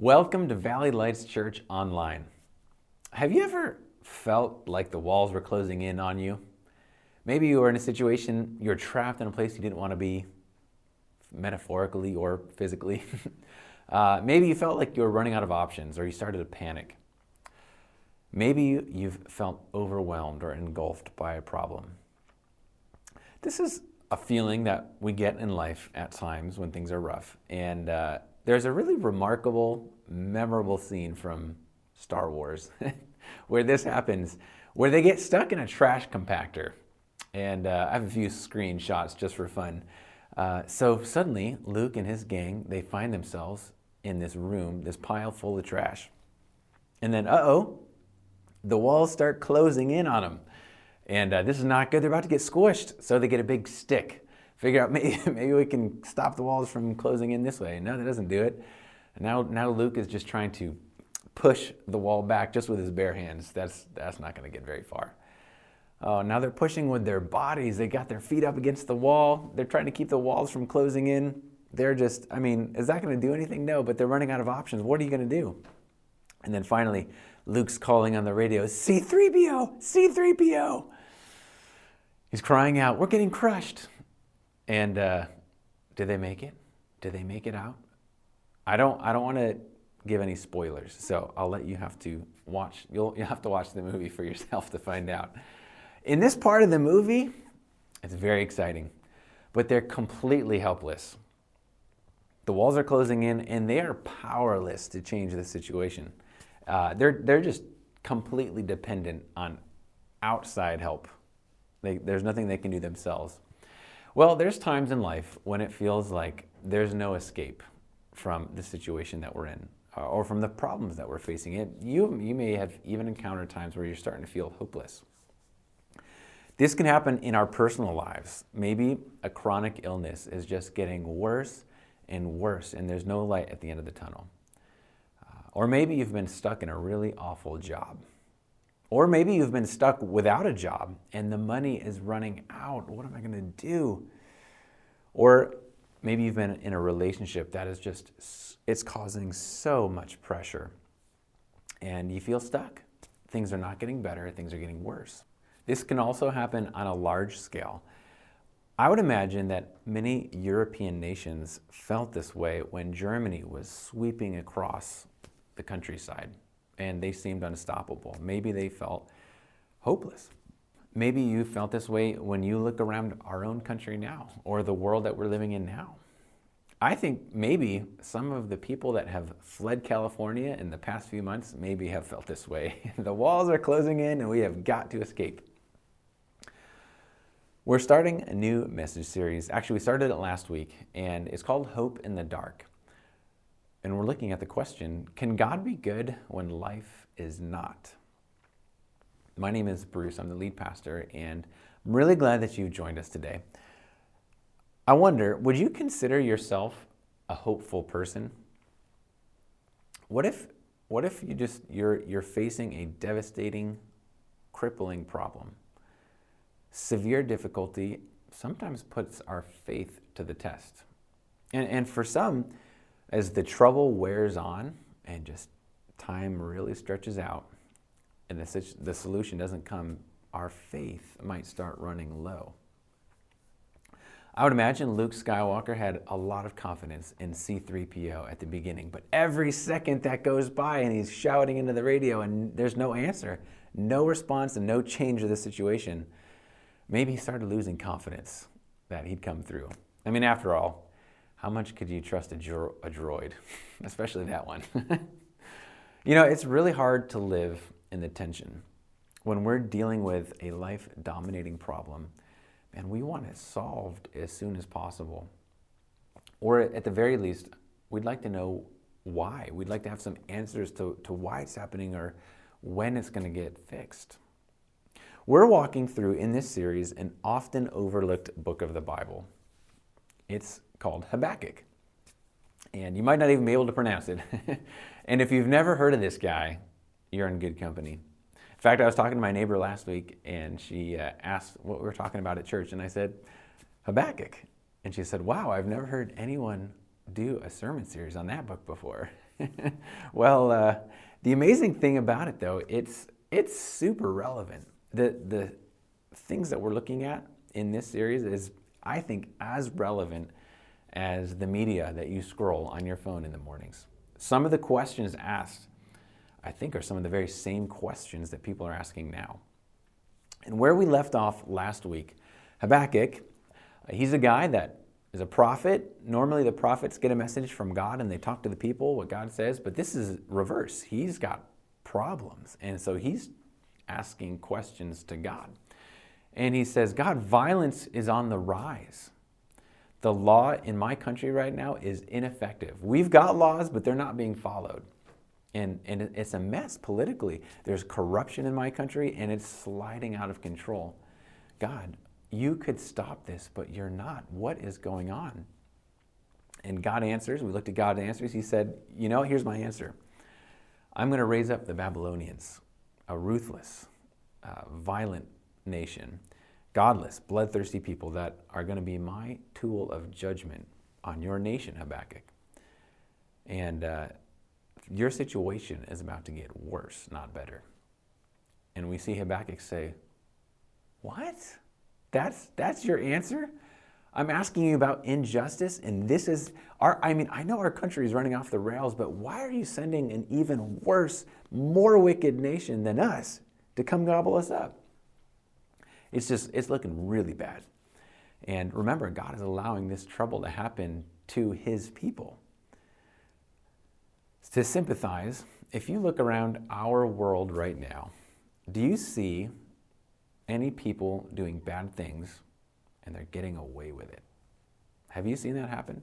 Welcome to Valley Lights Church Online. Have you ever felt like the walls were closing in on you? Maybe you were in a situation, you're trapped in a place you didn't want to be, metaphorically or physically. uh, maybe you felt like you were running out of options or you started to panic. Maybe you've felt overwhelmed or engulfed by a problem. This is a feeling that we get in life at times when things are rough. And uh, there's a really remarkable, memorable scene from Star Wars where this happens, where they get stuck in a trash compactor. And uh, I have a few screenshots just for fun. Uh, so suddenly, Luke and his gang, they find themselves in this room, this pile full of trash. And then, uh oh, the walls start closing in on them. And uh, this is not good. They're about to get squished. So they get a big stick. Figure out maybe, maybe we can stop the walls from closing in this way. No, that doesn't do it. And now, now Luke is just trying to push the wall back just with his bare hands. That's, that's not going to get very far. Oh, now they're pushing with their bodies. They got their feet up against the wall. They're trying to keep the walls from closing in. They're just, I mean, is that going to do anything? No, but they're running out of options. What are you going to do? And then finally, Luke's calling on the radio C3PO, C3PO. He's crying out, We're getting crushed. And uh, did they make it? Did they make it out? I don't, I don't want to give any spoilers, so I'll let you have to watch. You'll, you'll have to watch the movie for yourself to find out. In this part of the movie, it's very exciting, but they're completely helpless. The walls are closing in, and they are powerless to change the situation. Uh, they're, they're just completely dependent on outside help. They, there's nothing they can do themselves. Well, there's times in life when it feels like there's no escape from the situation that we're in uh, or from the problems that we're facing. It, you, you may have even encountered times where you're starting to feel hopeless. This can happen in our personal lives. Maybe a chronic illness is just getting worse and worse, and there's no light at the end of the tunnel. Uh, or maybe you've been stuck in a really awful job. Or maybe you've been stuck without a job and the money is running out. What am I going to do? Or maybe you've been in a relationship that is just it's causing so much pressure and you feel stuck. Things are not getting better, things are getting worse. This can also happen on a large scale. I would imagine that many European nations felt this way when Germany was sweeping across the countryside and they seemed unstoppable. Maybe they felt hopeless. Maybe you felt this way when you look around our own country now or the world that we're living in now. I think maybe some of the people that have fled California in the past few months maybe have felt this way. the walls are closing in and we have got to escape. We're starting a new message series. Actually, we started it last week, and it's called Hope in the Dark. And we're looking at the question Can God be good when life is not? My name is Bruce. I'm the lead pastor, and I'm really glad that you've joined us today. I wonder, would you consider yourself a hopeful person? What if, what if you just you're, you're facing a devastating, crippling problem? severe difficulty sometimes puts our faith to the test. And, and for some, as the trouble wears on and just time really stretches out and the, the solution doesn't come, our faith might start running low. I would imagine Luke Skywalker had a lot of confidence in C3PO at the beginning, but every second that goes by and he's shouting into the radio and there's no answer, no response, and no change of the situation, maybe he started losing confidence that he'd come through. I mean, after all, how much could you trust a, dro- a droid, especially that one? you know, it's really hard to live in the tension when we're dealing with a life dominating problem and we want it solved as soon as possible. Or at the very least, we'd like to know why. We'd like to have some answers to, to why it's happening or when it's going to get fixed. We're walking through in this series an often overlooked book of the Bible. It's called Habakkuk. And you might not even be able to pronounce it. and if you've never heard of this guy, you're in good company. In fact, I was talking to my neighbor last week and she uh, asked what we were talking about at church. And I said, Habakkuk. And she said, Wow, I've never heard anyone do a sermon series on that book before. well, uh, the amazing thing about it, though, it's it's super relevant. The the things that we're looking at in this series is, I think, as relevant as the media that you scroll on your phone in the mornings. Some of the questions asked, I think, are some of the very same questions that people are asking now. And where we left off last week, Habakkuk, uh, he's a guy that is a prophet. Normally, the prophets get a message from God and they talk to the people what God says, but this is reverse. He's got problems. And so he's asking questions to God. And he says, God, violence is on the rise. The law in my country right now is ineffective. We've got laws, but they're not being followed. And, and it's a mess politically. There's corruption in my country and it's sliding out of control. God, you could stop this, but you're not. What is going on? And God answers. We looked at God's answers. He said, You know, here's my answer I'm going to raise up the Babylonians, a ruthless, uh, violent nation, godless, bloodthirsty people that are going to be my tool of judgment on your nation, Habakkuk. And uh, your situation is about to get worse, not better. And we see Habakkuk say, What? That's, that's your answer? I'm asking you about injustice, and this is our. I mean, I know our country is running off the rails, but why are you sending an even worse, more wicked nation than us to come gobble us up? It's just, it's looking really bad. And remember, God is allowing this trouble to happen to his people. To sympathize, if you look around our world right now, do you see any people doing bad things and they're getting away with it. Have you seen that happen?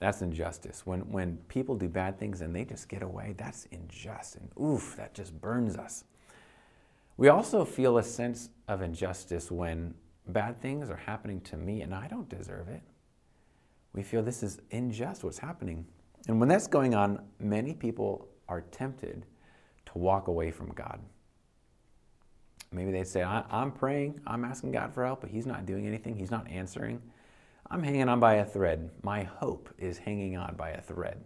That's injustice. When, when people do bad things and they just get away, that's unjust. And oof, that just burns us. We also feel a sense of injustice when bad things are happening to me and I don't deserve it. We feel this is unjust what's happening. And when that's going on, many people are tempted to walk away from God. Maybe they'd say, I'm praying, I'm asking God for help, but He's not doing anything, He's not answering. I'm hanging on by a thread. My hope is hanging on by a thread.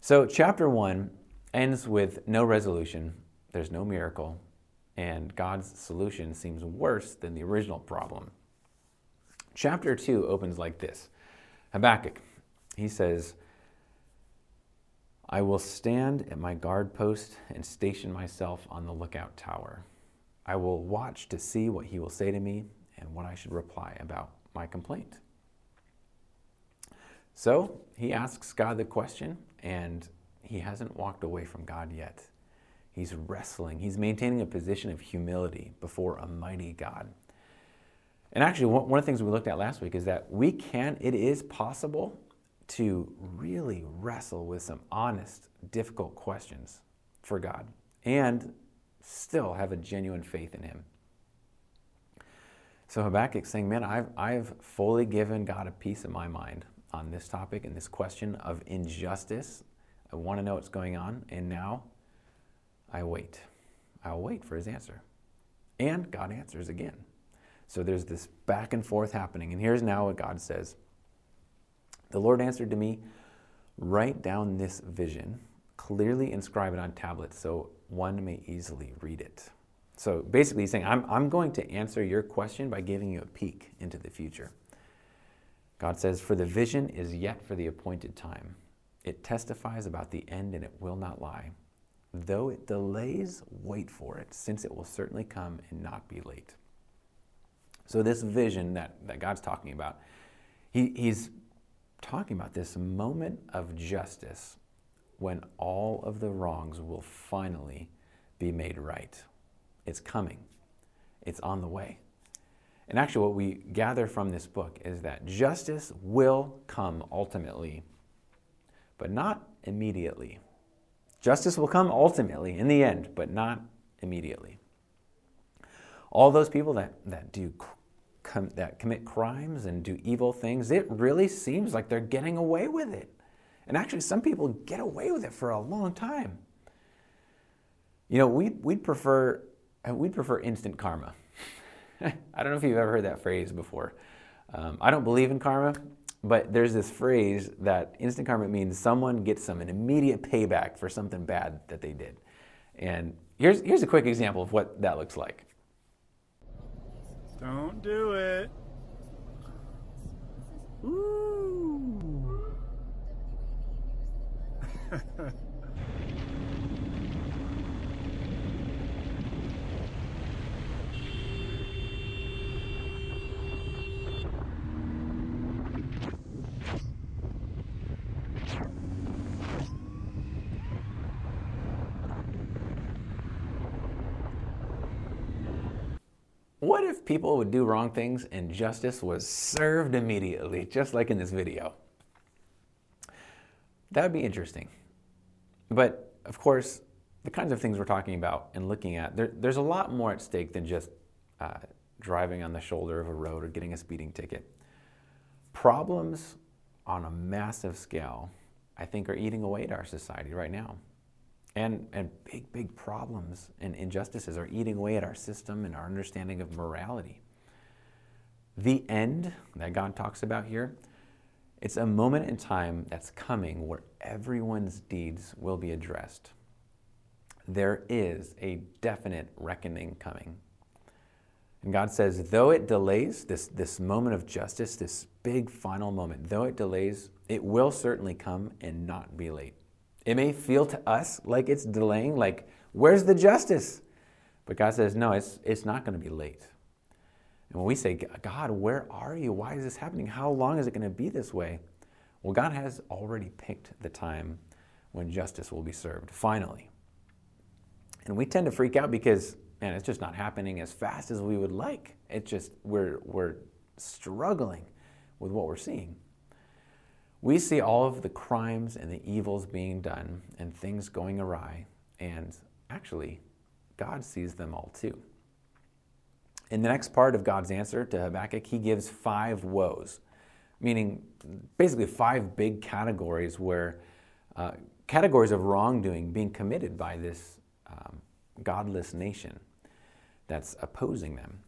So, chapter one ends with no resolution, there's no miracle, and God's solution seems worse than the original problem. Chapter two opens like this Habakkuk, he says, I will stand at my guard post and station myself on the lookout tower. I will watch to see what he will say to me and what I should reply about my complaint. So he asks God the question, and he hasn't walked away from God yet. He's wrestling, he's maintaining a position of humility before a mighty God. And actually, one of the things we looked at last week is that we can, it is possible to really wrestle with some honest, difficult questions for God. And still have a genuine faith in him. So Habakkuk's saying, Man, I've, I've fully given God a piece of my mind on this topic and this question of injustice. I want to know what's going on, and now I wait. I'll wait for his answer. And God answers again. So there's this back and forth happening. And here's now what God says The Lord answered to me, Write down this vision, clearly inscribe it on tablets so one may easily read it. So basically, he's saying, I'm, I'm going to answer your question by giving you a peek into the future. God says, For the vision is yet for the appointed time. It testifies about the end and it will not lie. Though it delays, wait for it, since it will certainly come and not be late. So, this vision that, that God's talking about, he, he's talking about this moment of justice when all of the wrongs will finally be made right. It's coming, it's on the way. And actually, what we gather from this book is that justice will come ultimately, but not immediately. Justice will come ultimately in the end, but not immediately. All those people that, that do com, that commit crimes and do evil things, it really seems like they're getting away with it. And actually, some people get away with it for a long time. You know, we'd, we'd, prefer, uh, we'd prefer instant karma. I don't know if you've ever heard that phrase before. Um, I don't believe in karma. But there's this phrase that instant karma means someone gets some an immediate payback for something bad that they did. And here's, here's a quick example of what that looks like. Don't do it. Ooh. What if people would do wrong things and justice was served immediately, just like in this video? That would be interesting. But of course, the kinds of things we're talking about and looking at, there, there's a lot more at stake than just uh, driving on the shoulder of a road or getting a speeding ticket. Problems on a massive scale, I think, are eating away at our society right now and, and big, big problems and injustices are eating away at our system and our understanding of morality. The end that God talks about here, it's a moment in time that's coming where everyone's deeds will be addressed. There is a definite reckoning coming. And God says, though it delays this, this moment of justice, this big final moment, though it delays, it will certainly come and not be late. It may feel to us like it's delaying, like, where's the justice? But God says, no, it's, it's not going to be late. And when we say, God, where are you? Why is this happening? How long is it going to be this way? Well, God has already picked the time when justice will be served, finally. And we tend to freak out because, man, it's just not happening as fast as we would like. It's just, we're, we're struggling with what we're seeing. We see all of the crimes and the evils being done and things going awry, and actually, God sees them all too. In the next part of God's answer to Habakkuk, he gives five woes, meaning basically five big categories where uh, categories of wrongdoing being committed by this um, godless nation that's opposing them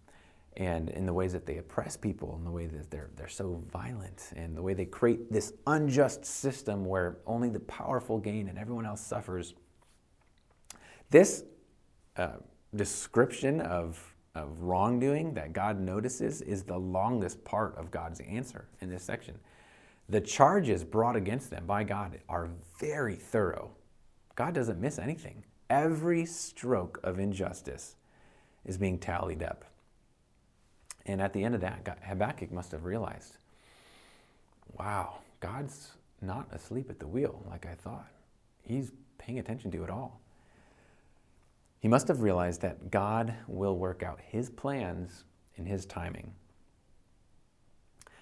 and in the ways that they oppress people, in the way that they're, they're so violent, and the way they create this unjust system where only the powerful gain and everyone else suffers. This uh, description of, of wrongdoing that God notices is the longest part of God's answer in this section. The charges brought against them by God are very thorough. God doesn't miss anything. Every stroke of injustice is being tallied up. And at the end of that, Habakkuk must have realized wow, God's not asleep at the wheel like I thought. He's paying attention to it all. He must have realized that God will work out his plans in his timing.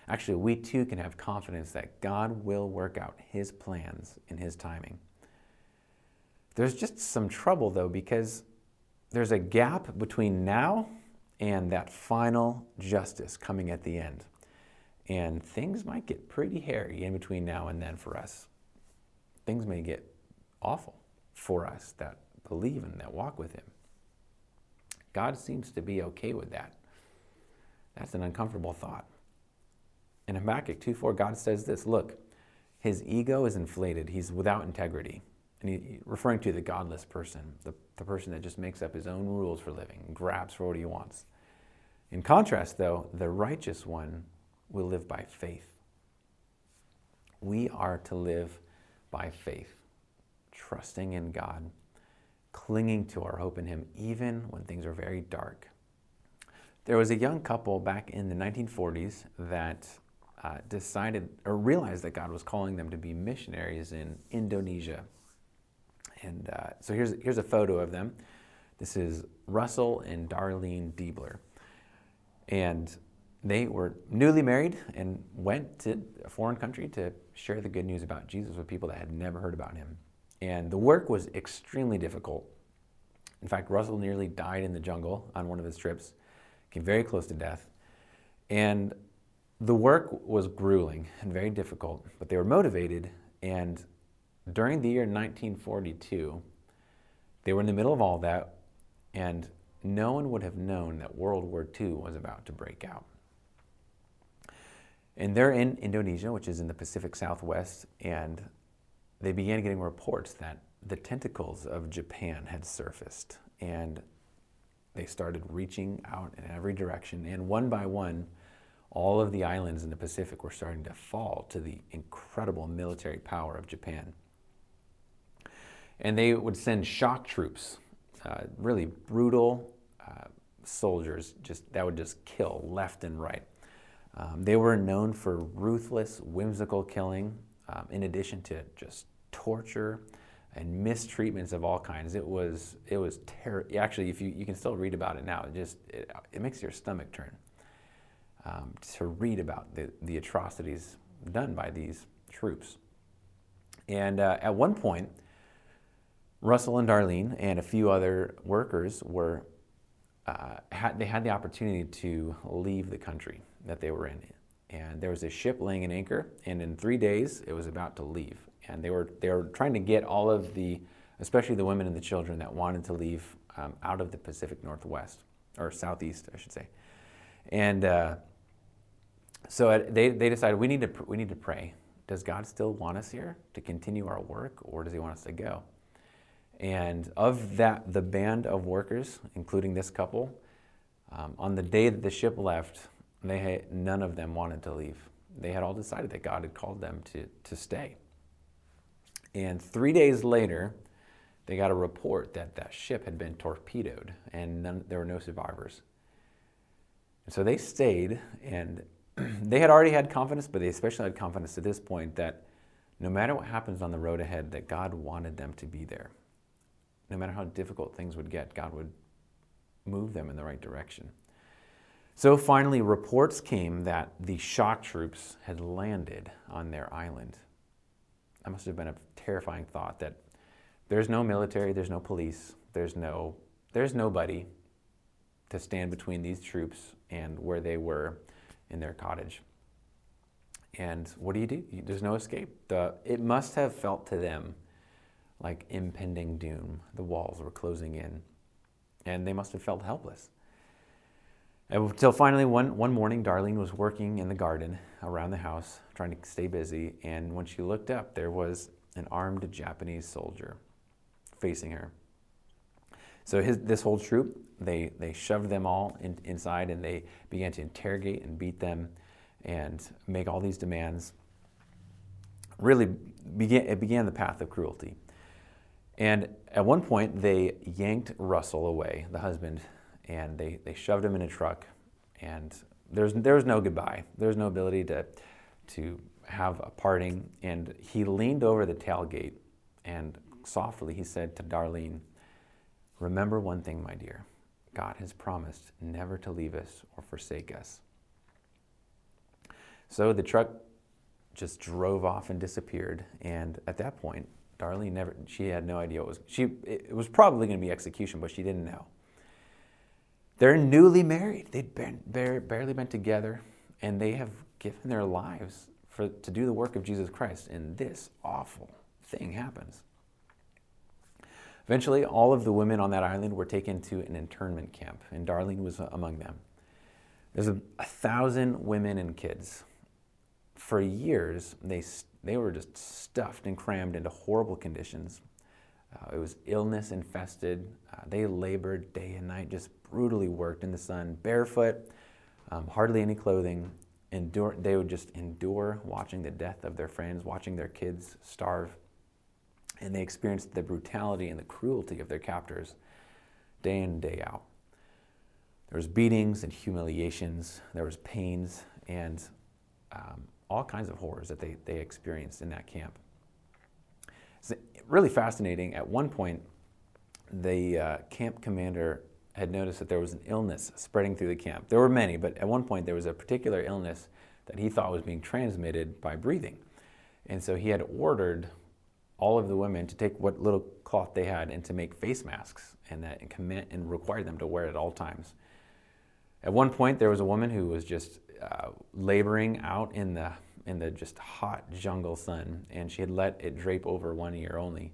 Actually, we too can have confidence that God will work out his plans in his timing. There's just some trouble though, because there's a gap between now and that final justice coming at the end. And things might get pretty hairy in between now and then for us. Things may get awful for us that believe and that walk with Him. God seems to be okay with that. That's an uncomfortable thought. In Habakkuk 2:4, God says this Look, his ego is inflated, he's without integrity. And he, referring to the godless person, the, the person that just makes up his own rules for living, grabs for what he wants. In contrast, though, the righteous one will live by faith. We are to live by faith, trusting in God, clinging to our hope in Him, even when things are very dark. There was a young couple back in the 1940s that uh, decided or realized that God was calling them to be missionaries in Indonesia. And uh, so here's, here's a photo of them. This is Russell and Darlene Deibler. And they were newly married and went to a foreign country to share the good news about Jesus with people that had never heard about him. And the work was extremely difficult. In fact, Russell nearly died in the jungle on one of his trips, came very close to death. And the work was grueling and very difficult, but they were motivated. And during the year 1942, they were in the middle of all that, and no one would have known that World War II was about to break out. And they're in Indonesia, which is in the Pacific Southwest, and they began getting reports that the tentacles of Japan had surfaced. And they started reaching out in every direction. And one by one, all of the islands in the Pacific were starting to fall to the incredible military power of Japan. And they would send shock troops, uh, really brutal uh, soldiers, just that would just kill left and right. Um, they were known for ruthless, whimsical killing, um, in addition to just torture and mistreatments of all kinds. It was it was terrible. Actually, if you, you can still read about it now, it just it, it makes your stomach turn um, to read about the, the atrocities done by these troops. And uh, at one point, Russell and Darlene and a few other workers were uh, had, they had the opportunity to leave the country that they were in. And there was a ship laying an anchor, and in three days it was about to leave. And they were, they were trying to get all of the, especially the women and the children that wanted to leave um, out of the Pacific Northwest, or Southeast, I should say. And uh, so they, they decided we need, to, we need to pray. Does God still want us here to continue our work, or does He want us to go? And of that, the band of workers, including this couple, um, on the day that the ship left, they had, none of them wanted to leave. They had all decided that God had called them to, to stay. And three days later, they got a report that that ship had been torpedoed and none, there were no survivors. And so they stayed, and they had already had confidence, but they especially had confidence at this point that no matter what happens on the road ahead, that God wanted them to be there no matter how difficult things would get, God would move them in the right direction. So finally, reports came that the shock troops had landed on their island. That must have been a terrifying thought that there's no military, there's no police, there's no there's nobody to stand between these troops and where they were in their cottage. And what do you do? There's no escape. The, it must have felt to them like impending doom. The walls were closing in, and they must have felt helpless. Until finally, one, one morning, Darlene was working in the garden around the house, trying to stay busy, and when she looked up, there was an armed Japanese soldier facing her. So his, this whole troop, they, they shoved them all in, inside and they began to interrogate and beat them and make all these demands. Really, began, it began the path of cruelty. And at one point, they yanked Russell away, the husband, and they, they shoved him in a truck. And there's, there was no goodbye. There was no ability to, to have a parting. And he leaned over the tailgate and softly he said to Darlene, Remember one thing, my dear. God has promised never to leave us or forsake us. So the truck just drove off and disappeared. And at that point, Darlene never, she had no idea what was, she, it was probably going to be execution, but she didn't know. They're newly married. They'd been, barely been together, and they have given their lives for, to do the work of Jesus Christ, and this awful thing happens. Eventually, all of the women on that island were taken to an internment camp, and Darlene was uh, among them. There's a, a thousand women and kids. For years, they they were just stuffed and crammed into horrible conditions. Uh, it was illness infested. Uh, they labored day and night, just brutally worked in the sun, barefoot, um, hardly any clothing. Endure, they would just endure watching the death of their friends, watching their kids starve. And they experienced the brutality and the cruelty of their captors day in and day out. There was beatings and humiliations. There was pains and um, all kinds of horrors that they, they experienced in that camp. It's really fascinating. At one point, the uh, camp commander had noticed that there was an illness spreading through the camp. There were many, but at one point there was a particular illness that he thought was being transmitted by breathing. And so he had ordered all of the women to take what little cloth they had and to make face masks and that and commit and require them to wear it at all times. At one point, there was a woman who was just uh, laboring out in the in the just hot jungle sun, and she had let it drape over one ear only.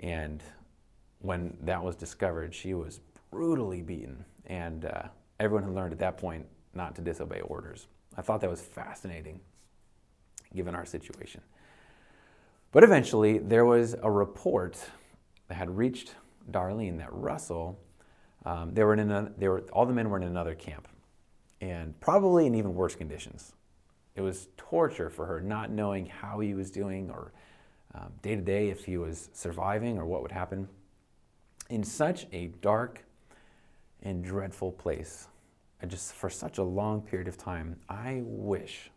And when that was discovered, she was brutally beaten, and uh, everyone had learned at that point not to disobey orders. I thought that was fascinating. given our situation. But eventually, there was a report that had reached Darlene that Russell, um, they were in a, they were, all the men were in another camp, and probably in even worse conditions. It was torture for her, not knowing how he was doing or um, day to day if he was surviving or what would happen. In such a dark and dreadful place, and just for such a long period of time, I wish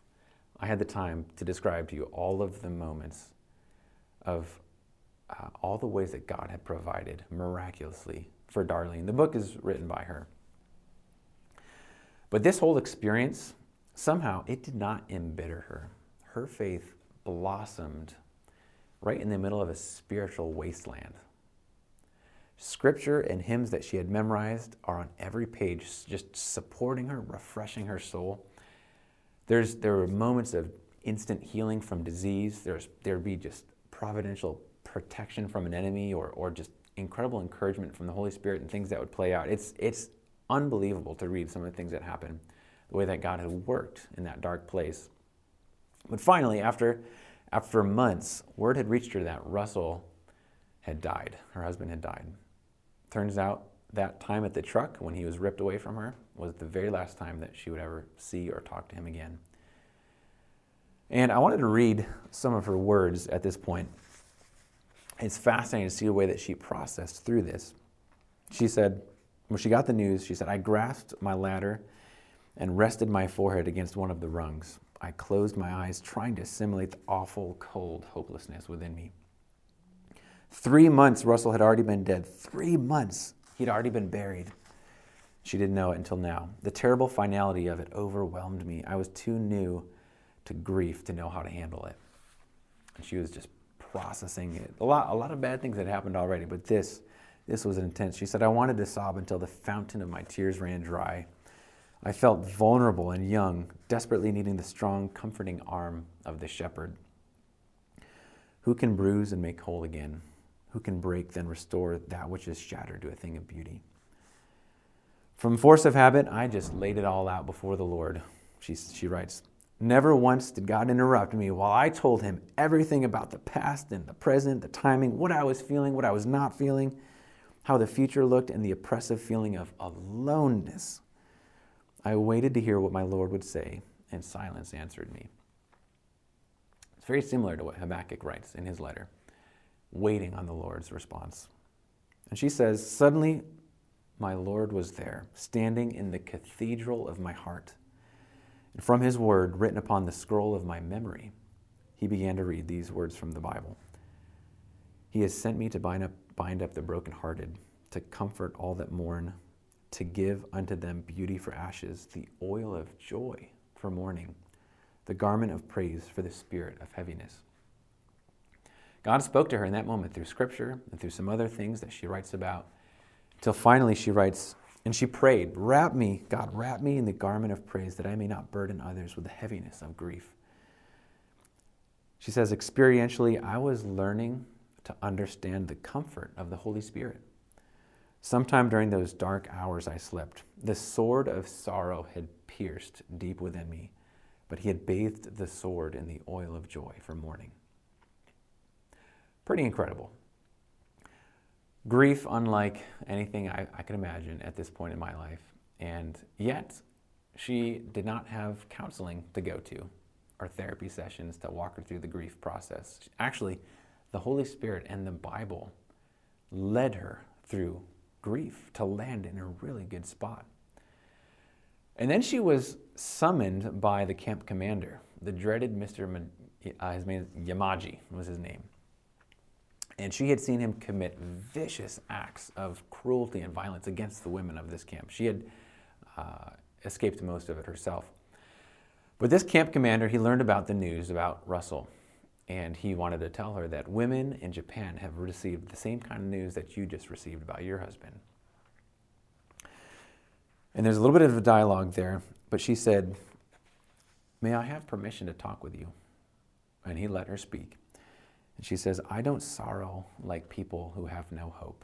I had the time to describe to you all of the moments of uh, all the ways that God had provided miraculously for Darlene. The book is written by her. But this whole experience, somehow, it did not embitter her. Her faith blossomed right in the middle of a spiritual wasteland. Scripture and hymns that she had memorized are on every page, just supporting her, refreshing her soul. There's, there were moments of instant healing from disease. There's, there'd be just providential protection from an enemy or, or just incredible encouragement from the Holy Spirit and things that would play out. It's, it's unbelievable to read some of the things that happened, the way that God had worked in that dark place. But finally, after, after months, word had reached her that Russell had died. Her husband had died. Turns out that time at the truck when he was ripped away from her was the very last time that she would ever see or talk to him again. And I wanted to read some of her words at this point it's fascinating to see the way that she processed through this. She said, when she got the news, she said, I grasped my ladder and rested my forehead against one of the rungs. I closed my eyes, trying to assimilate the awful, cold hopelessness within me. Three months, Russell had already been dead. Three months, he'd already been buried. She didn't know it until now. The terrible finality of it overwhelmed me. I was too new to grief to know how to handle it. And she was just processing it. A lot, a lot of bad things had happened already, but this, this was intense. She said, I wanted to sob until the fountain of my tears ran dry. I felt vulnerable and young, desperately needing the strong, comforting arm of the shepherd. Who can bruise and make whole again? Who can break, then restore that which is shattered to a thing of beauty? From force of habit, I just laid it all out before the Lord. She, she writes, Never once did God interrupt me while I told him everything about the past and the present, the timing, what I was feeling, what I was not feeling, how the future looked, and the oppressive feeling of aloneness. I waited to hear what my Lord would say, and silence answered me. It's very similar to what Habakkuk writes in his letter, waiting on the Lord's response. And she says, Suddenly my Lord was there, standing in the cathedral of my heart. And from his word, written upon the scroll of my memory, he began to read these words from the Bible. He has sent me to bind up, bind up the brokenhearted, to comfort all that mourn, to give unto them beauty for ashes, the oil of joy for mourning, the garment of praise for the spirit of heaviness. God spoke to her in that moment through scripture and through some other things that she writes about, until finally she writes, and she prayed, Wrap me, God, wrap me in the garment of praise that I may not burden others with the heaviness of grief. She says, Experientially, I was learning to understand the comfort of the Holy Spirit. Sometime during those dark hours I slept, the sword of sorrow had pierced deep within me, but he had bathed the sword in the oil of joy for mourning. Pretty incredible. Grief, unlike anything I, I could imagine at this point in my life. And yet, she did not have counseling to go to or therapy sessions to walk her through the grief process. Actually, the Holy Spirit and the Bible led her through grief to land in a really good spot. And then she was summoned by the camp commander, the dreaded Mr. uh, his name Yamaji was his name. And she had seen him commit vicious acts of cruelty and violence against the women of this camp. She had uh, escaped most of it herself. But this camp commander, he learned about the news about Russell. And he wanted to tell her that women in Japan have received the same kind of news that you just received about your husband. And there's a little bit of a dialogue there, but she said, May I have permission to talk with you? And he let her speak. And she says, I don't sorrow like people who have no hope.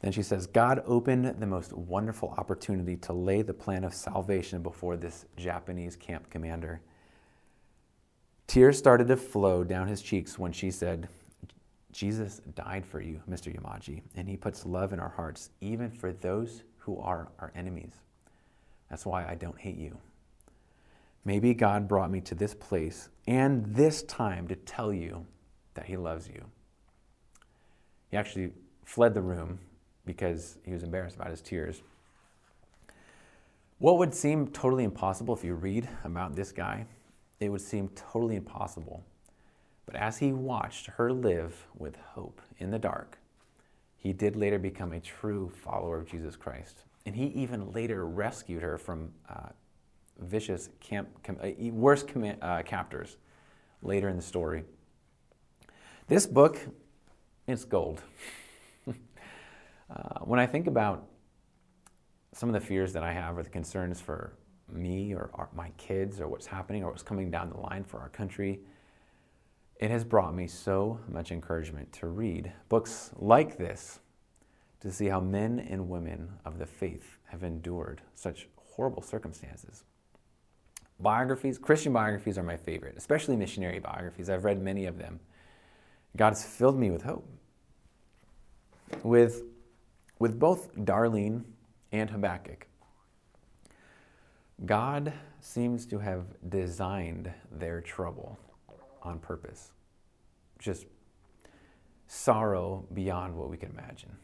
Then she says, God opened the most wonderful opportunity to lay the plan of salvation before this Japanese camp commander. Tears started to flow down his cheeks when she said, Jesus died for you, Mr. Yamaji, and he puts love in our hearts, even for those who are our enemies. That's why I don't hate you. Maybe God brought me to this place and this time to tell you that he loves you. He actually fled the room because he was embarrassed about his tears. What would seem totally impossible if you read about this guy, it would seem totally impossible but as he watched her live with hope in the dark, he did later become a true follower of Jesus Christ. And he even later rescued her from uh, vicious, camp, com, uh, worse com- uh, captors later in the story. This book, it's gold. Uh, when I think about some of the fears that I have or the concerns for me or our, my kids or what's happening or what's coming down the line for our country, it has brought me so much encouragement to read books like this to see how men and women of the faith have endured such horrible circumstances. Biographies, Christian biographies are my favorite, especially missionary biographies. I've read many of them. God has filled me with hope. With, with both Darlene and Habakkuk, God seems to have designed their trouble on purpose. Just sorrow beyond what we can imagine.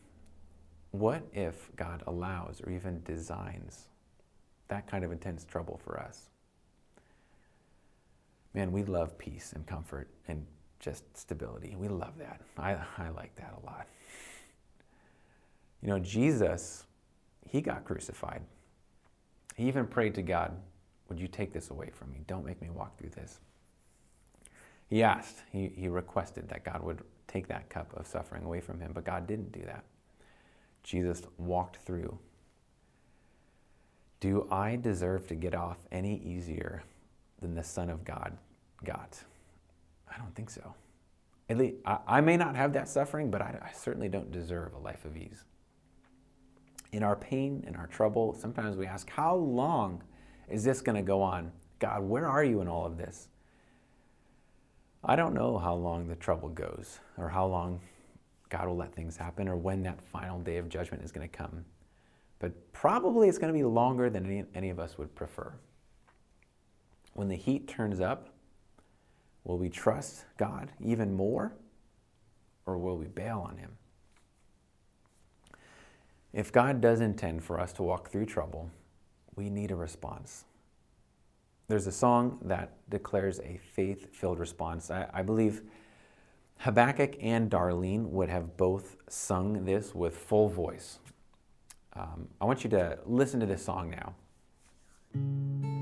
What if God allows or even designs that kind of intense trouble for us? Man, we love peace and comfort and just stability. We love that. I, I like that a lot. You know, Jesus, he got crucified. He even prayed to God, Would you take this away from me? Don't make me walk through this. He asked, he, he requested that God would take that cup of suffering away from him, but God didn't do that. Jesus walked through. Do I deserve to get off any easier than the Son of God got? I don't think so. At least, I, I may not have that suffering, but I, I certainly don't deserve a life of ease. In our pain, in our trouble, sometimes we ask, How long is this going to go on? God, where are you in all of this? I don't know how long the trouble goes or how long God will let things happen or when that final day of judgment is going to come. But probably it's going to be longer than any, any of us would prefer. When the heat turns up, will we trust God even more or will we bail on Him? If God does intend for us to walk through trouble, we need a response. There's a song that declares a faith filled response. I, I, believe Habakkuk and Darlene would have both sung this with full voice. Um, I want you to listen to this song now.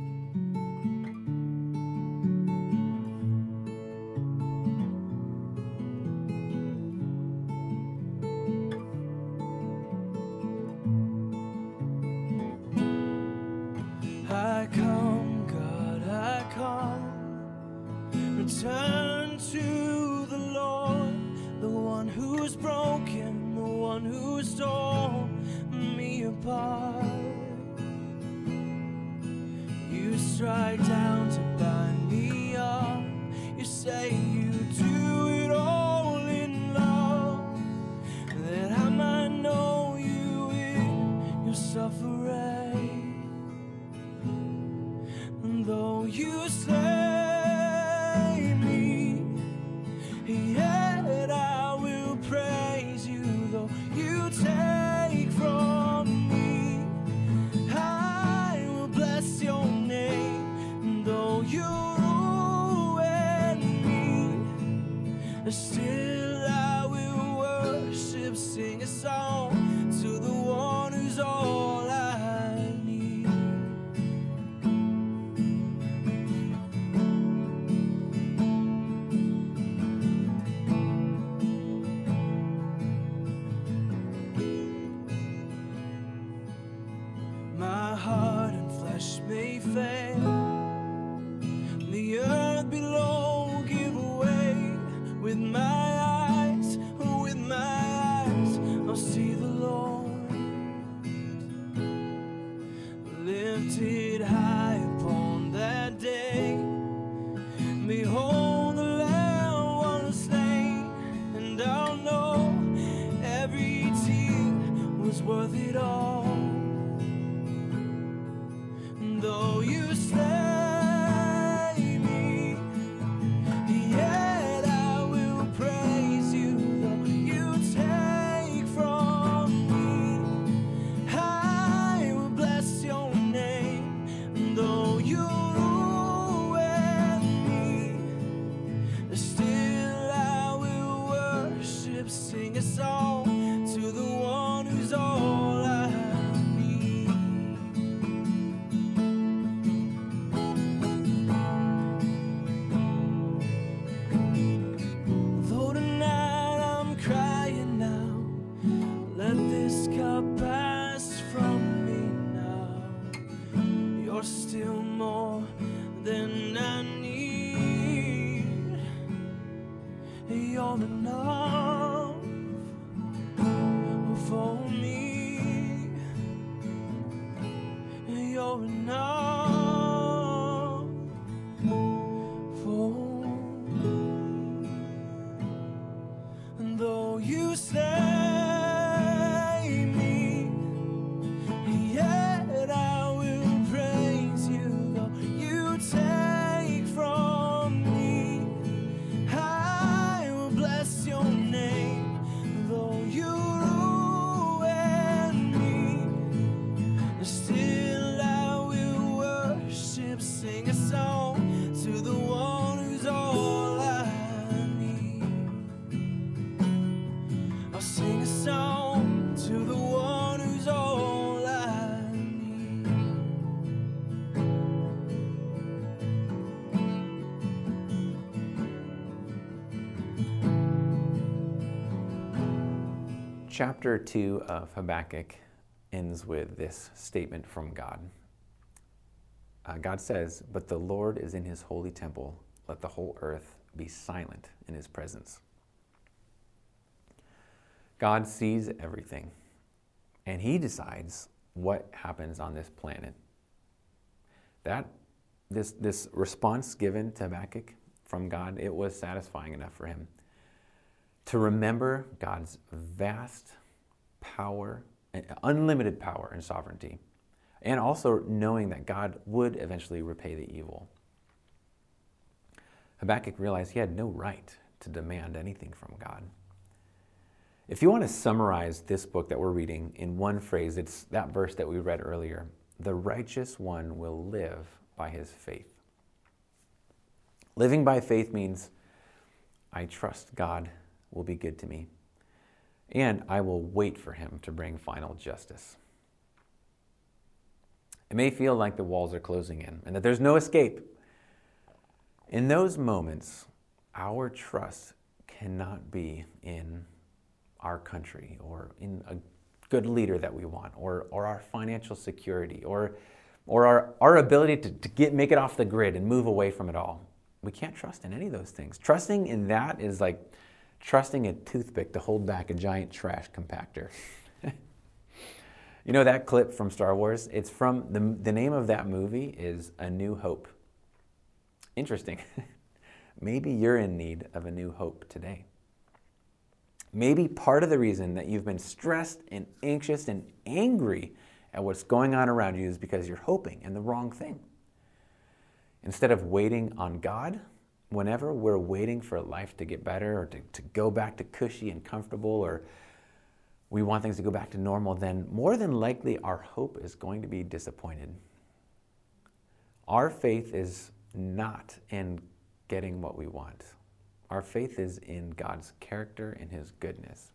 Lifted Chapter 2 of Habakkuk ends with this statement from God. Uh, God says, But the Lord is in his holy temple. Let the whole earth be silent in his presence. God sees everything, and he decides what happens on this planet. That this, this response given to Habakkuk from God, it was satisfying enough for him to remember God's vast power, unlimited power and sovereignty, and also knowing that God would eventually repay the evil. Habakkuk realized he had no right to demand anything from God. If you want to summarize this book that we're reading in one phrase, it's that verse that we read earlier the righteous one will live by his faith. Living by faith means I trust God will be good to me, and I will wait for him to bring final justice. It may feel like the walls are closing in and that there's no escape. In those moments, our trust cannot be in our country or in a good leader that we want or, or our financial security or, or our, our ability to, to get, make it off the grid and move away from it all. We can't trust in any of those things. Trusting in that is like trusting a toothpick to hold back a giant trash compactor. you know that clip from Star Wars? It's from the, the name of that movie is A New Hope. Interesting. Maybe you're in need of a new hope today. Maybe part of the reason that you've been stressed and anxious and angry at what's going on around you is because you're hoping in the wrong thing. Instead of waiting on God, whenever we're waiting for life to get better or to, to go back to cushy and comfortable or we want things to go back to normal, then more than likely our hope is going to be disappointed. Our faith is not in getting what we want. Our faith is in God's character and His goodness.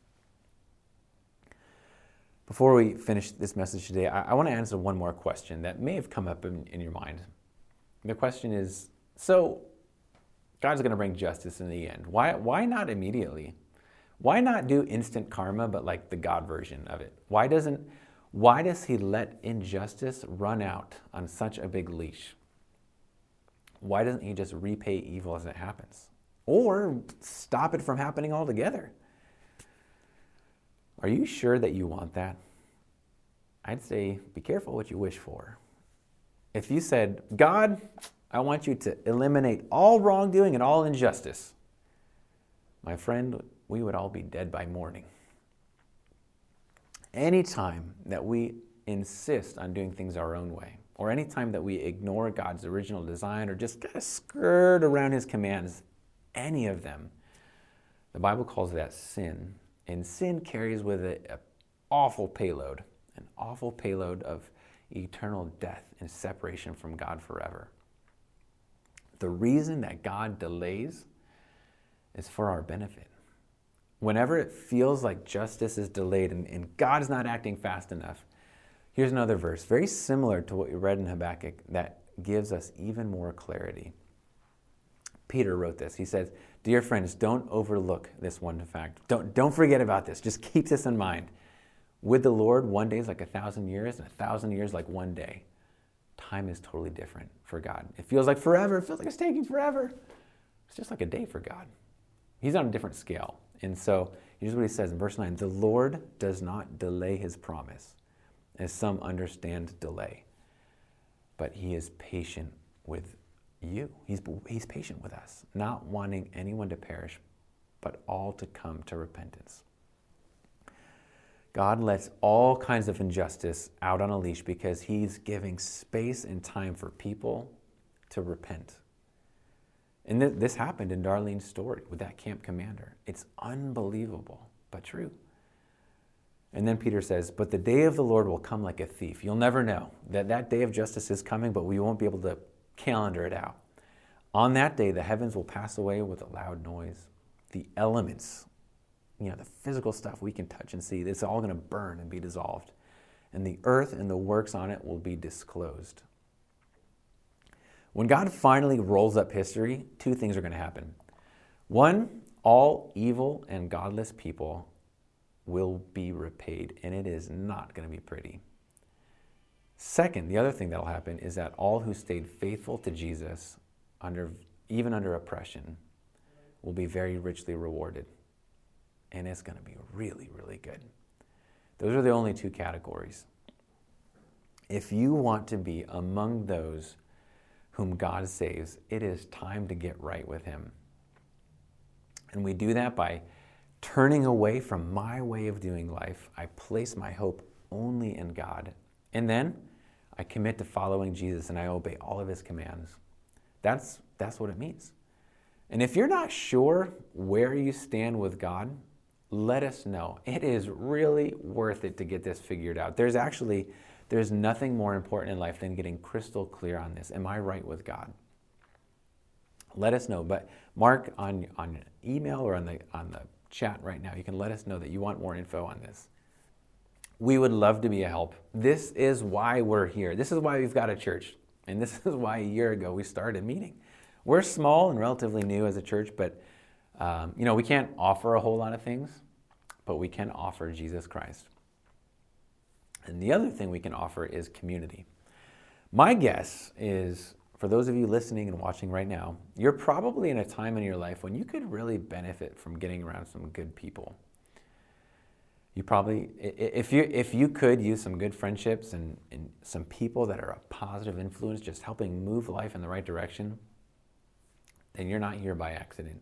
Before we finish this message today, I, I want to answer one more question that may have come up in, in your mind. The question is so, God's going to bring justice in the end. Why, why not immediately? Why not do instant karma, but like the God version of it? Why doesn't why does he let injustice run out on such a big leash? Why doesn't he just repay evil as it happens? Or stop it from happening altogether? Are you sure that you want that? I'd say be careful what you wish for. If you said, God, I want you to eliminate all wrongdoing and all injustice, my friend, we would all be dead by morning. Anytime that we insist on doing things our own way, or anytime that we ignore God's original design or just kind of skirt around his commands, any of them, the Bible calls that sin. And sin carries with it an awful payload, an awful payload of eternal death and separation from God forever. The reason that God delays is for our benefit. Whenever it feels like justice is delayed and, and God is not acting fast enough, here's another verse, very similar to what we read in Habakkuk, that gives us even more clarity. Peter wrote this. He says, Dear friends, don't overlook this one fact. Don't, don't forget about this. Just keep this in mind. With the Lord, one day is like a thousand years, and a thousand years like one day. Time is totally different for God. It feels like forever. It feels like it's taking forever. It's just like a day for God. He's on a different scale. And so here's what he says in verse 9 The Lord does not delay his promise, as some understand delay, but he is patient with you. He's, he's patient with us, not wanting anyone to perish, but all to come to repentance. God lets all kinds of injustice out on a leash because he's giving space and time for people to repent. And th- this happened in Darlene's story with that camp commander. It's unbelievable, but true. And then Peter says, But the day of the Lord will come like a thief. You'll never know that that day of justice is coming, but we won't be able to calendar it out. On that day, the heavens will pass away with a loud noise. The elements, you know, the physical stuff we can touch and see, it's all going to burn and be dissolved. And the earth and the works on it will be disclosed. When God finally rolls up history, two things are going to happen. One, all evil and godless people will be repaid, and it is not going to be pretty. Second, the other thing that'll happen is that all who stayed faithful to Jesus, under, even under oppression, will be very richly rewarded. And it's going to be really, really good. Those are the only two categories. If you want to be among those whom God saves, it is time to get right with Him. And we do that by turning away from my way of doing life. I place my hope only in God. And then I commit to following Jesus and I obey all of His commands. That's, that's what it means. And if you're not sure where you stand with God, let us know. It is really worth it to get this figured out. There's actually there's nothing more important in life than getting crystal clear on this. Am I right with God? Let us know. But Mark, on, on email or on the, on the chat right now, you can let us know that you want more info on this. We would love to be a help. This is why we're here. This is why we've got a church. And this is why a year ago we started meeting. We're small and relatively new as a church, but um, you know we can't offer a whole lot of things, but we can offer Jesus Christ. And the other thing we can offer is community. My guess is for those of you listening and watching right now, you're probably in a time in your life when you could really benefit from getting around some good people. You probably, if you, if you could use some good friendships and, and some people that are a positive influence, just helping move life in the right direction, then you're not here by accident.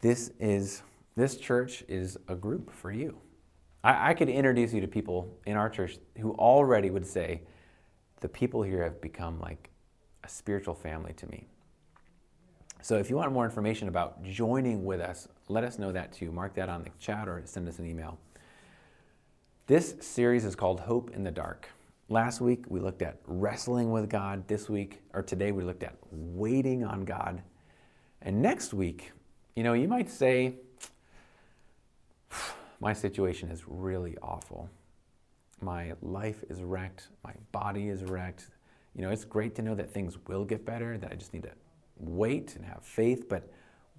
This is, this church is a group for you. I, I could introduce you to people in our church who already would say, the people here have become like a spiritual family to me. So if you want more information about joining with us, let us know that too. Mark that on the chat or send us an email. This series is called Hope in the Dark. Last week we looked at wrestling with God. This week, or today, we looked at waiting on God. And next week, you know, you might say, my situation is really awful. My life is wrecked. My body is wrecked. You know, it's great to know that things will get better, that I just need to wait and have faith, but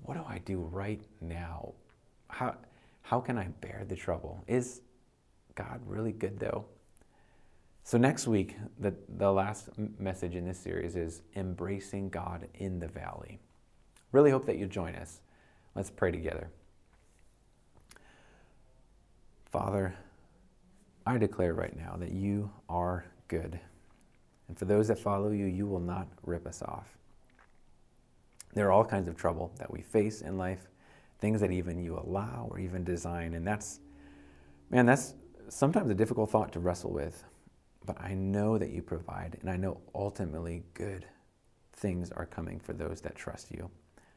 what do I do right now? How, how can I bear the trouble? Is God really good though? So, next week, the, the last message in this series is embracing God in the valley. Really hope that you join us. Let's pray together. Father, I declare right now that you are good. And for those that follow you, you will not rip us off. There are all kinds of trouble that we face in life, things that even you allow or even design. And that's, man, that's sometimes a difficult thought to wrestle with. But I know that you provide, and I know ultimately good things are coming for those that trust you.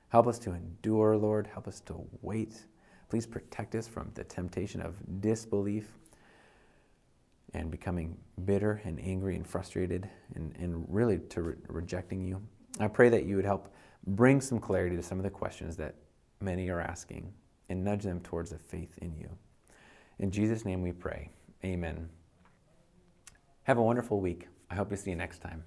Help us to endure, Lord. Help us to wait Please protect us from the temptation of disbelief and becoming bitter and angry and frustrated and, and really to re- rejecting you. I pray that you would help bring some clarity to some of the questions that many are asking and nudge them towards a faith in you. In Jesus' name we pray. Amen. Have a wonderful week. I hope to see you next time.